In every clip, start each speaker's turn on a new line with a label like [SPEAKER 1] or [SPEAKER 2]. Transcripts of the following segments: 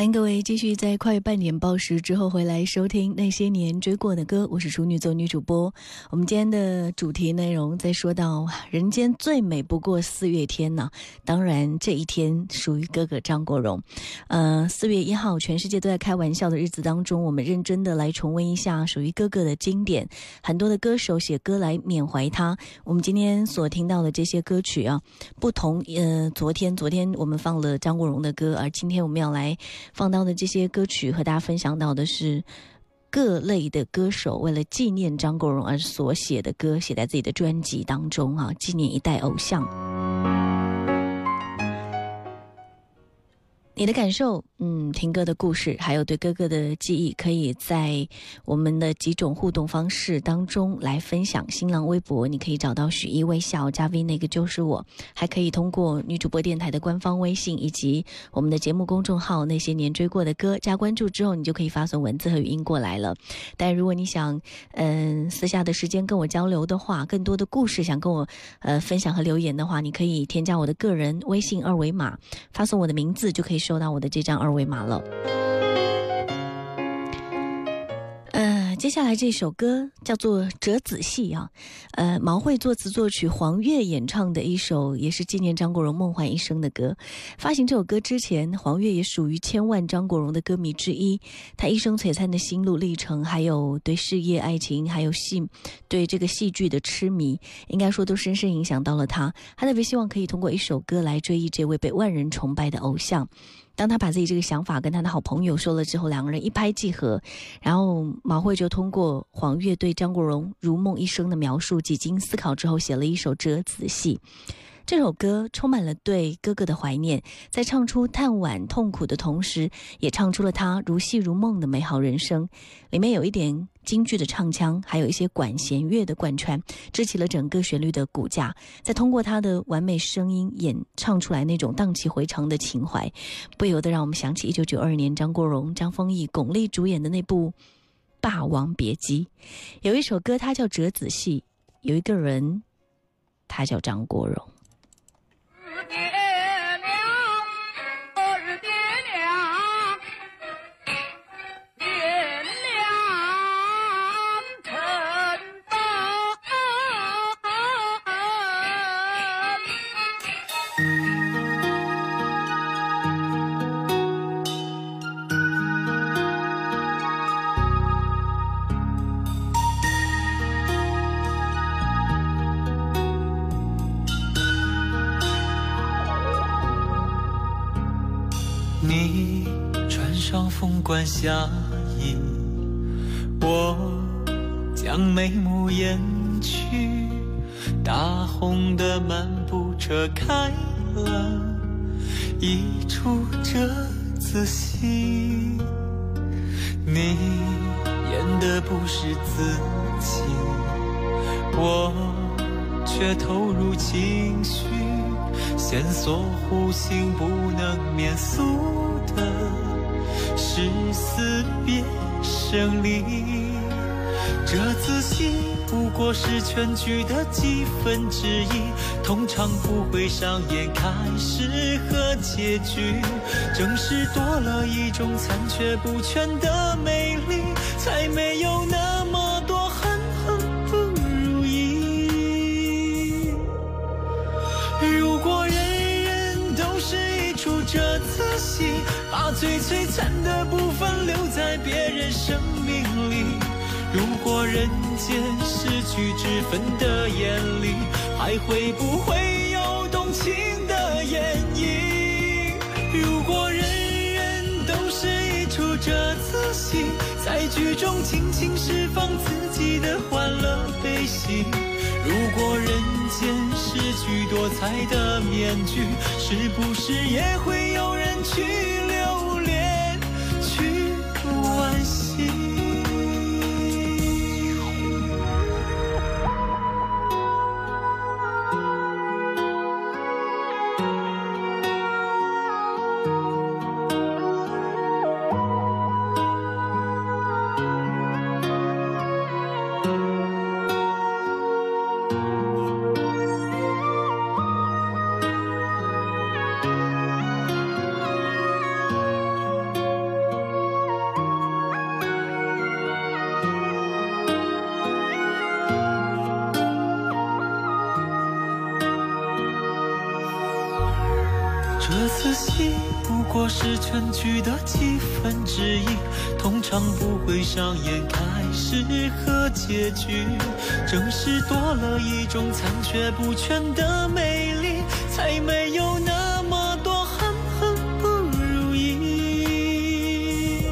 [SPEAKER 1] 欢迎各位继续在快半点报时之后回来收听那些年追过的歌，我是处女座女主播。我们今天的主题内容在说到人间最美不过四月天呢，当然这一天属于哥哥张国荣。呃，四月一号，全世界都在开玩笑的日子当中，我们认真的来重温一下属于哥哥的经典。很多的歌手写歌来缅怀他。我们今天所听到的这些歌曲啊，不同。呃，昨天昨天我们放了张国荣的歌，而今天我们要来。放到的这些歌曲和大家分享到的是各类的歌手为了纪念张国荣而所写的歌，写在自己的专辑当中啊，纪念一代偶像。你的感受，嗯，听歌的故事，还有对哥哥的记忆，可以在我们的几种互动方式当中来分享。新浪微博，你可以找到许一微笑加 V，那个就是我。还可以通过女主播电台的官方微信以及我们的节目公众号《那些年追过的歌》，加关注之后，你就可以发送文字和语音过来了。但如果你想，嗯，私下的时间跟我交流的话，更多的故事想跟我呃分享和留言的话，你可以添加我的个人微信二维码，发送我的名字就可以。收到我的这张二维码了。接下来这首歌叫做《折子戏》啊，呃，毛慧作词作曲，黄月演唱的一首，也是纪念张国荣梦幻一生的歌。发行这首歌之前，黄月也属于千万张国荣的歌迷之一。他一生璀璨的心路历程，还有对事业、爱情，还有戏，对这个戏剧的痴迷，应该说都深深影响到了他。他特别希望可以通过一首歌来追忆这位被万人崇拜的偶像。当他把自己这个想法跟他的好朋友说了之后，两个人一拍即合，然后毛慧就通过黄月对张国荣如梦一生的描述，几经思考之后写了一首《折子戏》。这首歌充满了对哥哥的怀念，在唱出叹惋痛苦的同时，也唱出了他如戏如梦的美好人生。里面有一点京剧的唱腔，还有一些管弦乐的贯穿，支起了整个旋律的骨架。再通过他的完美声音演唱出来那种荡气回肠的情怀，不由得让我们想起一九九二年张国荣、张丰毅、巩俐主演的那部《霸王别姬》。有一首歌，它叫《折子戏》，有一个人，他叫张国荣。Yeah.
[SPEAKER 2] 关下意，我将眉目掩去，大红的漫步车开了一出折子戏，你演的不是自己，我却投入情绪，线索弧形不能免俗的。是死别生离，这子戏不过是全局的几分之一，通常不会上演开始和结局。正是多了一种残缺不全的美丽，才美最璀璨的部分留在别人生命里。如果人间失去脂粉的眼里，还会不会有动情的演绎？如果人人都是一出折子戏，在剧中尽情释放自己的欢乐悲喜。如果人间失去多彩的面具，是不是也会有人去的几分之一，通常不会上演开始和结局。正是多了一种残缺不全的美丽，才没有那么多恨恨不如意。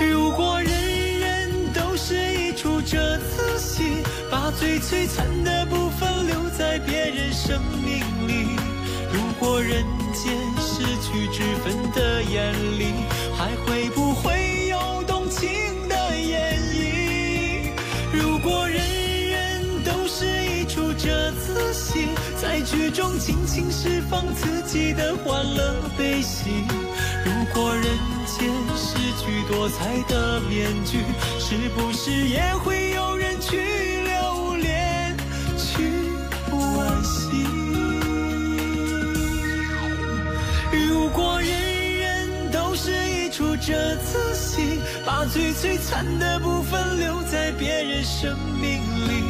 [SPEAKER 2] 如果人人都是一出折子戏，把最璀璨的部分留在别人生命里。如果人间去脂粉的眼里，还会不会有动情的演绎？如果人人都是一出折子戏，在剧中尽情释放自己的欢乐悲喜。如果人间失去多彩的面具，是不是也会有人去？这次戏，把最璀璨的部分留在别人生命里。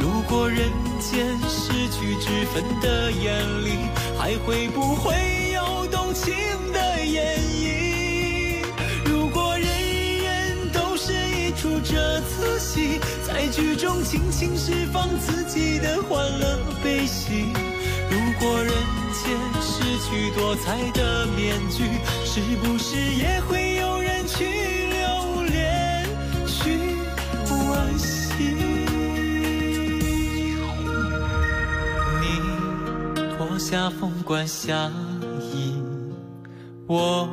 [SPEAKER 2] 如果人间失去脂粉的眼里，还会不会有动情的演绎？如果人人都是一出这次戏，在剧中尽情释放自己的欢乐悲喜。如果人间失去多彩的面具，是不是也会有人去留恋，去惋惜？你脱下凤冠霞衣，我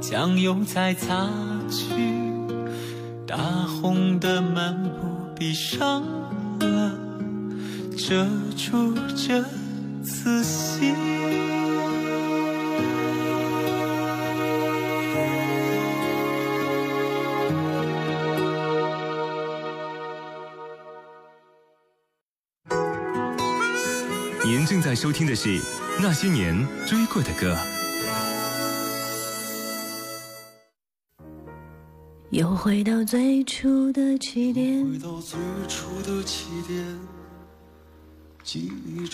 [SPEAKER 2] 将油彩擦去，大红的幔布闭上了，遮住这。仔细。
[SPEAKER 3] 您正在收听的是《那些年追过的歌》。
[SPEAKER 1] 又回到最初的起点。
[SPEAKER 4] 回到最初的起点。记忆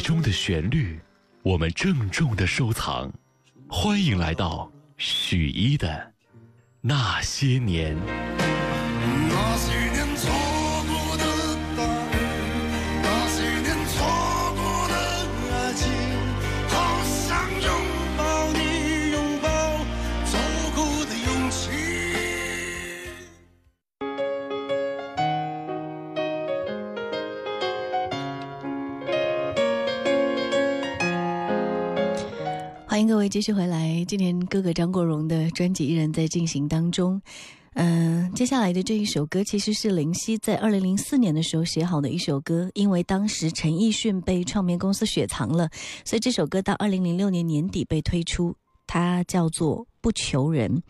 [SPEAKER 4] 中
[SPEAKER 3] 的旋律，我们郑重的收藏。欢迎来到许一的那些年。
[SPEAKER 1] 继续回来。今年哥哥张国荣的专辑依然在进行当中。嗯，接下来的这一首歌其实是林夕在二零零四年的时候写好的一首歌，因为当时陈奕迅被唱片公司雪藏了，所以这首歌到二零零六年年底被推出。它叫做《不求人，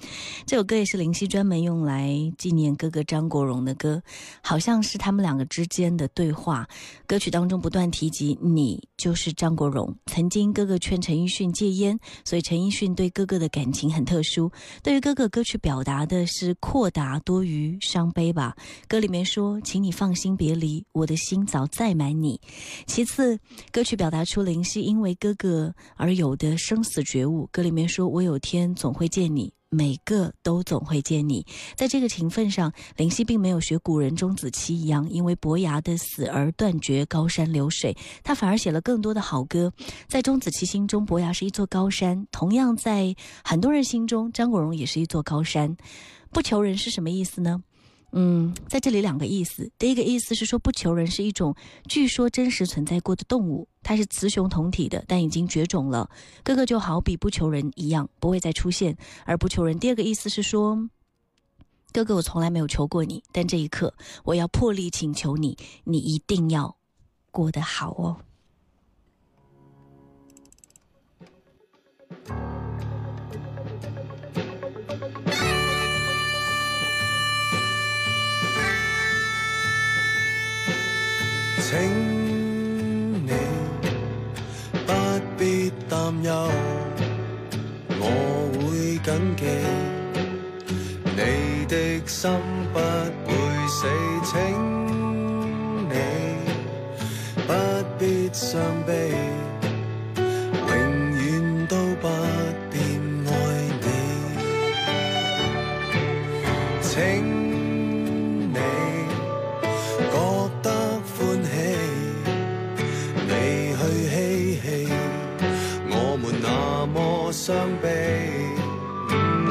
[SPEAKER 1] 这首歌也是林夕专门用来纪念哥哥张国荣的歌，好像是他们两个之间的对话。歌曲当中不断提及你就是张国荣，曾经哥哥劝陈奕迅戒烟，所以陈奕迅对哥哥的感情很特殊。对于哥哥，歌曲表达的是阔达多于伤悲吧。歌里面说：“请你放心别离，我的心早载满你。”其次，歌曲表达出林夕因为哥哥而有的生死觉悟。歌里面说：“我有天总会。”见你，每个都总会见你。在这个情分上，林夕并没有学古人钟子期一样，因为伯牙的死而断绝高山流水，他反而写了更多的好歌。在钟子期心中，伯牙是一座高山；同样，在很多人心中，张国荣也是一座高山。不求人是什么意思呢？嗯，在这里两个意思。第一个意思是说，不求人是一种据说真实存在过的动物，它是雌雄同体的，但已经绝种了。哥哥就好比不求人一样，不会再出现。而不求人，第二个意思是说，哥哥，我从来没有求过你，但这一刻，我要破例请求你，你一定要过得好哦。
[SPEAKER 5] 请你不必担忧，我会谨记你的心不会死。请你不必伤悲，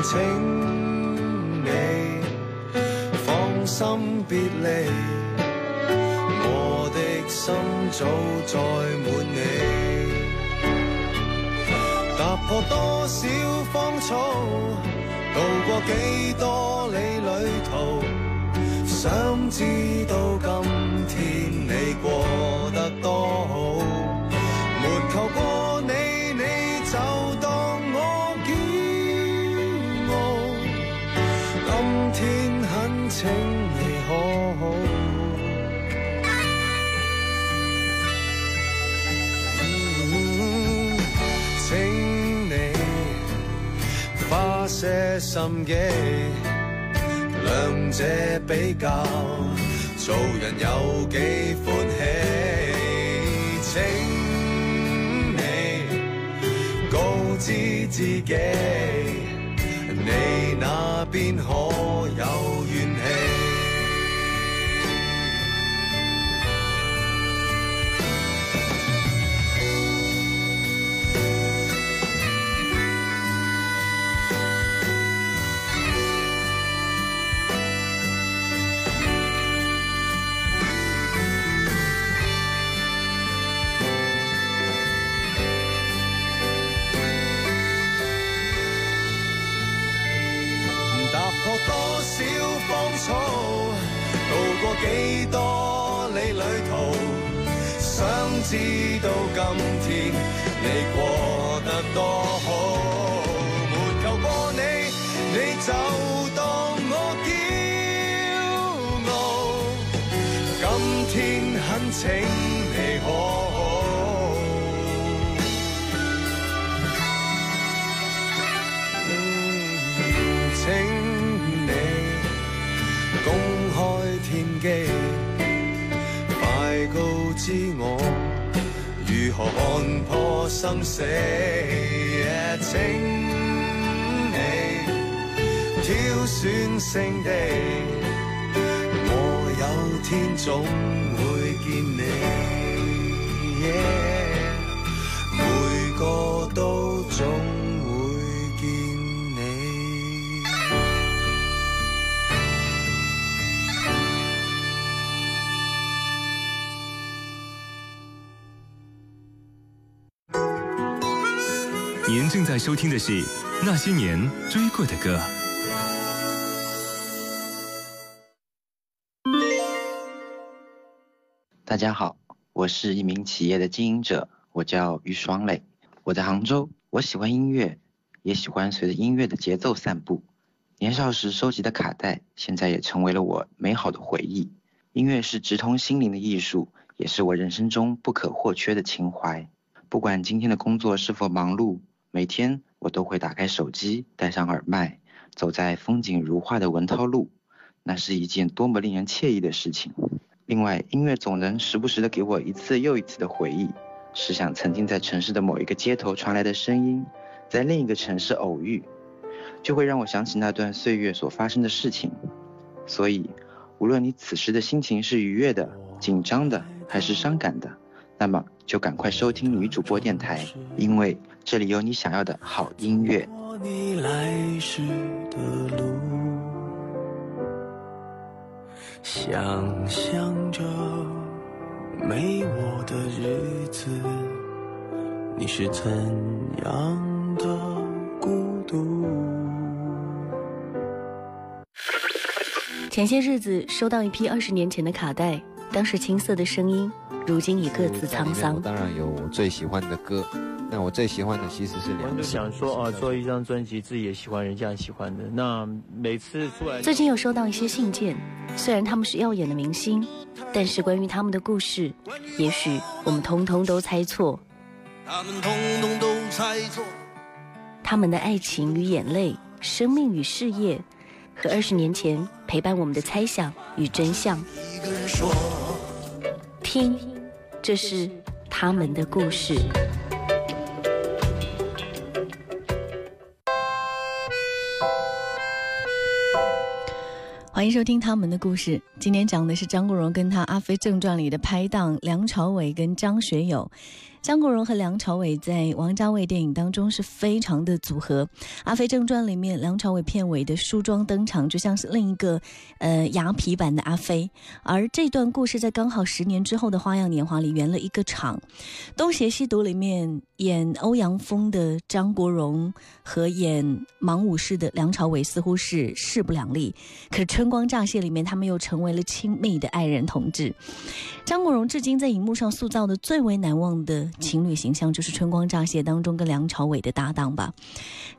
[SPEAKER 5] 请你放心别离，我的心早载满你。踏破多少芳草，渡过几多里旅途，想知道今天你过得多好，心机，两者比较，做人有几欢喜。请你告知自己。你那边可有知道今天你过得多好。没求过你，你就当我骄傲。今天很请生死？请你挑选圣地，我有天总会见你。
[SPEAKER 3] 收听的是《那些年追过的歌》。
[SPEAKER 6] 大家好，我是一名企业的经营者，我叫于双磊，我在杭州，我喜欢音乐，也喜欢随着音乐的节奏散步。年少时收集的卡带，现在也成为了我美好的回忆。音乐是直通心灵的艺术，也是我人生中不可或缺的情怀。不管今天的工作是否忙碌，每天我都会打开手机，戴上耳麦，走在风景如画的文涛路，那是一件多么令人惬意的事情。另外，音乐总能时不时的给我一次又一次的回忆，试想曾经在城市的某一个街头传来的声音，在另一个城市偶遇，就会让我想起那段岁月所发生的事情。所以，无论你此时的心情是愉悦的、紧张的，还是伤感的，那么就赶快收听女主播电台，因为这里有你想要的好音乐。
[SPEAKER 2] 你来时的路，想象着没我的日子，你是怎样的孤独？
[SPEAKER 1] 前些日子收到一批二十年前的卡带，当时青涩的声音，如今已各自沧桑。
[SPEAKER 7] 当然有我最喜欢的歌，那我最喜欢的其实是两
[SPEAKER 8] 就想说啊，做一张专辑，自己也喜欢，人家也喜欢的。那每次出来，
[SPEAKER 1] 最近有收到一些信件，虽然他们是耀眼的明星，但是关于他们的故事，也许我们通通都猜错。
[SPEAKER 4] 他们通通都猜错。
[SPEAKER 1] 他们的爱情与眼泪，生命与事业，和二十年前陪伴我们的猜想与真相。
[SPEAKER 4] 一个人说，
[SPEAKER 1] 听，这是他们的故事。欢迎收听他们的故事。今天讲的是张国荣跟他《阿飞正传》里的拍档梁朝伟跟张学友。张国荣和梁朝伟在王家卫电影当中是非常的组合，《阿飞正传》里面梁朝伟片尾的梳妆登场，就像是另一个呃牙皮版的阿飞。而这段故事在刚好十年之后的《花样年华》里圆了一个场，《东邪西毒》里面演欧阳锋的张国荣和演盲武士的梁朝伟似乎是势不两立，可《春光乍泄》里面他们又成为了亲密的爱人同志。张国荣至今在荧幕上塑造的最为难忘的情侣形象，就是《春光乍泄》当中跟梁朝伟的搭档吧。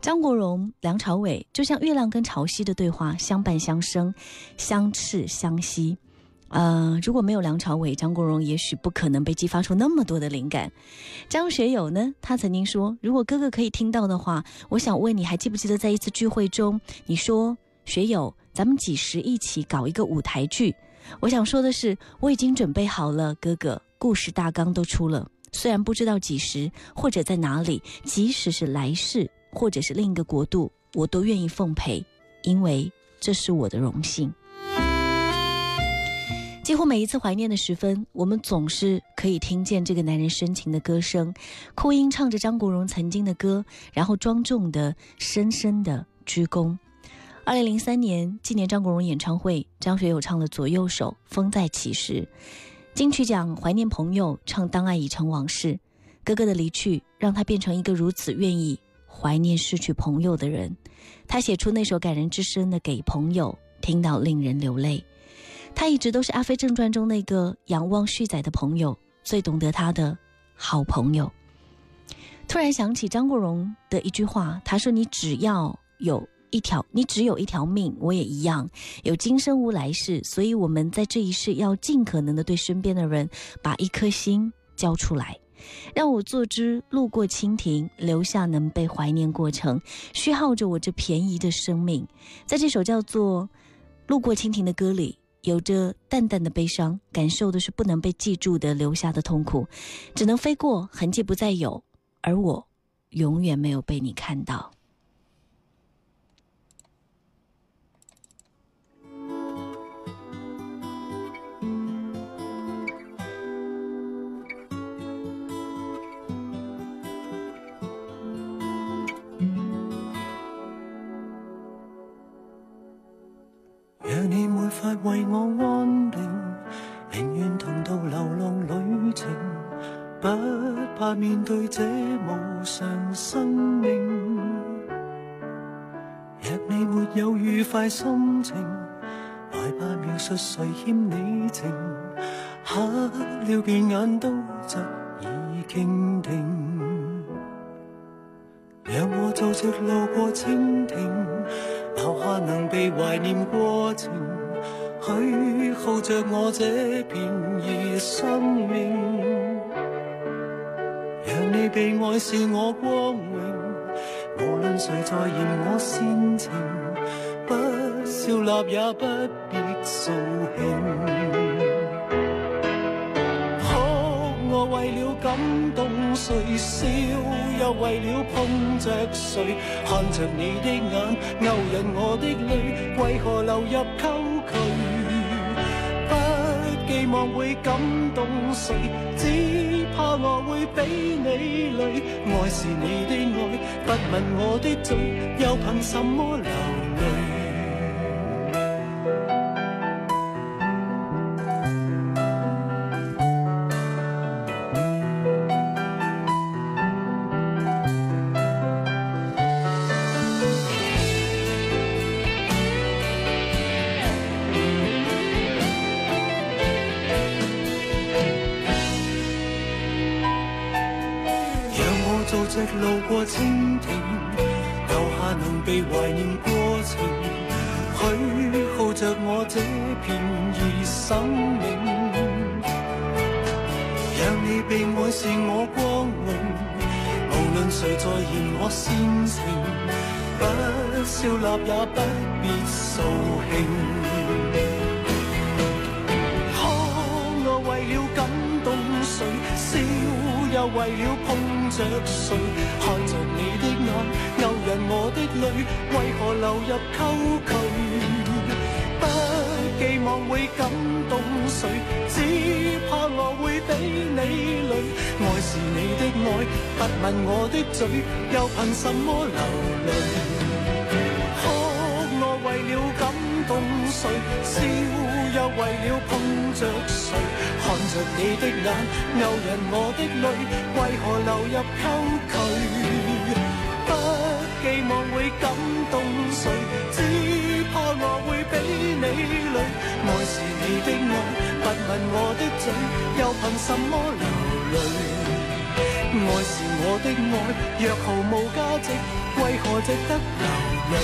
[SPEAKER 1] 张国荣、梁朝伟就像月亮跟潮汐的对话，相伴相生，相斥相惜。呃，如果没有梁朝伟，张国荣也许不可能被激发出那么多的灵感。张学友呢，他曾经说：“如果哥哥可以听到的话，我想问你，还记不记得在一次聚会中，你说学友，咱们几时一起搞一个舞台剧？”我想说的是，我已经准备好了，哥哥，故事大纲都出了。虽然不知道几时或者在哪里，即使是来世或者是另一个国度，我都愿意奉陪，因为这是我的荣幸。几乎每一次怀念的时分，我们总是可以听见这个男人深情的歌声，哭音唱着张国荣曾经的歌，然后庄重的、深深的鞠躬。二零零三年纪念张国荣演唱会，张学友唱了《左右手》，风再起时。金曲奖怀念朋友，唱《当爱已成往事》。哥哥的离去，让他变成一个如此愿意怀念失去朋友的人。他写出那首感人至深的《给朋友》，听到令人流泪。他一直都是《阿飞正传》中那个仰望旭仔的朋友，最懂得他的好朋友。突然想起张国荣的一句话，他说：“你只要有一条，你只有一条命，我也一样，有今生无来世。所以我们在这一世要尽可能的对身边的人把一颗心交出来。让我做只路过蜻蜓，留下能被怀念过程，虚耗着我这便宜的生命。在这首叫做《路过蜻蜓》的歌里。”有着淡淡的悲伤，感受的是不能被记住的留下的痛苦，只能飞过，痕迹不再有，而我，永远没有被你看到。
[SPEAKER 2] 没法为我安定，宁愿同途流浪旅程，不怕面对这无常生命。若你没有愉快心情，来吧描述谁欠你情，黑了变眼都则已倾听。
[SPEAKER 9] 让我做直路过蜻蜓，留下能被怀念过程，许耗着我这片儿生命。让你被爱是我光荣，无论谁在嫌我煽情，不笑纳也不必扫兴。为了感动谁，笑又为了碰着谁，看着你的眼，勾引我的泪，为何流入望会感动谁，只怕我会比你累。爱是你的爱，不问我的罪，又凭什么路过蜻蜓，留下能被怀念过程，许耗着我这片儿生命。让你被爱是我光荣，无论谁在嫌我煽情，不笑纳也不必扫兴。可我为了感动谁，笑又为了碰。着谁看着你的眼，勾引我的泪，为何流入沟渠？不寄望会感动谁，只怕我会比你累。爱是你的爱，不吻我的嘴，又凭什么流泪？动谁，笑又为了碰着谁？看着你的眼，勾引我的泪，为何流入沟渠？不寄望会感动谁，只怕我会比你累。爱是你的爱，不问我的嘴，又凭什么流泪？爱是我的爱，若毫无价值，为何值得流泪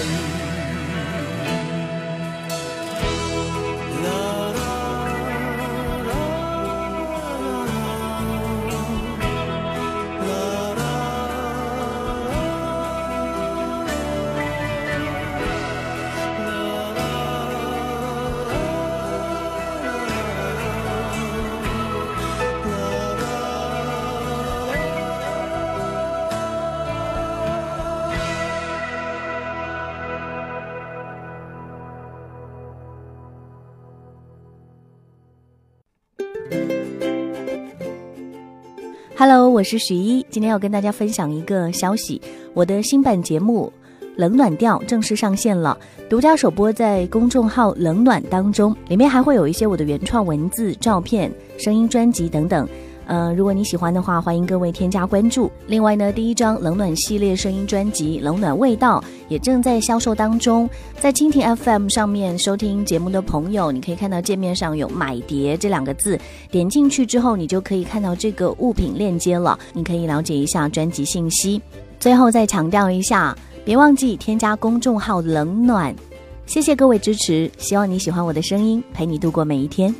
[SPEAKER 10] ？Hello，我是许一，今天要跟大家分享一个消息，我的新版节目《冷暖调》正式上线了，独家首播在公众号“冷暖”当中，里面还会有一些我的原创文字、照片、声音专辑等等。呃，如果你喜欢的话，欢迎各位添加关注。另外呢，第一张冷暖系列声音专辑《冷暖味道》也正在销售当中。在蜻蜓 FM 上面收听节目的朋友，你可以看到界面上有“买碟”这两个字，点进去之后，你就可以看到这个物品链接了。你可以了解一下专辑信息。最后再强调一下，别忘记添加公众号“冷暖”。谢谢各位支持，希望你喜欢我的声音，陪你度过每一天。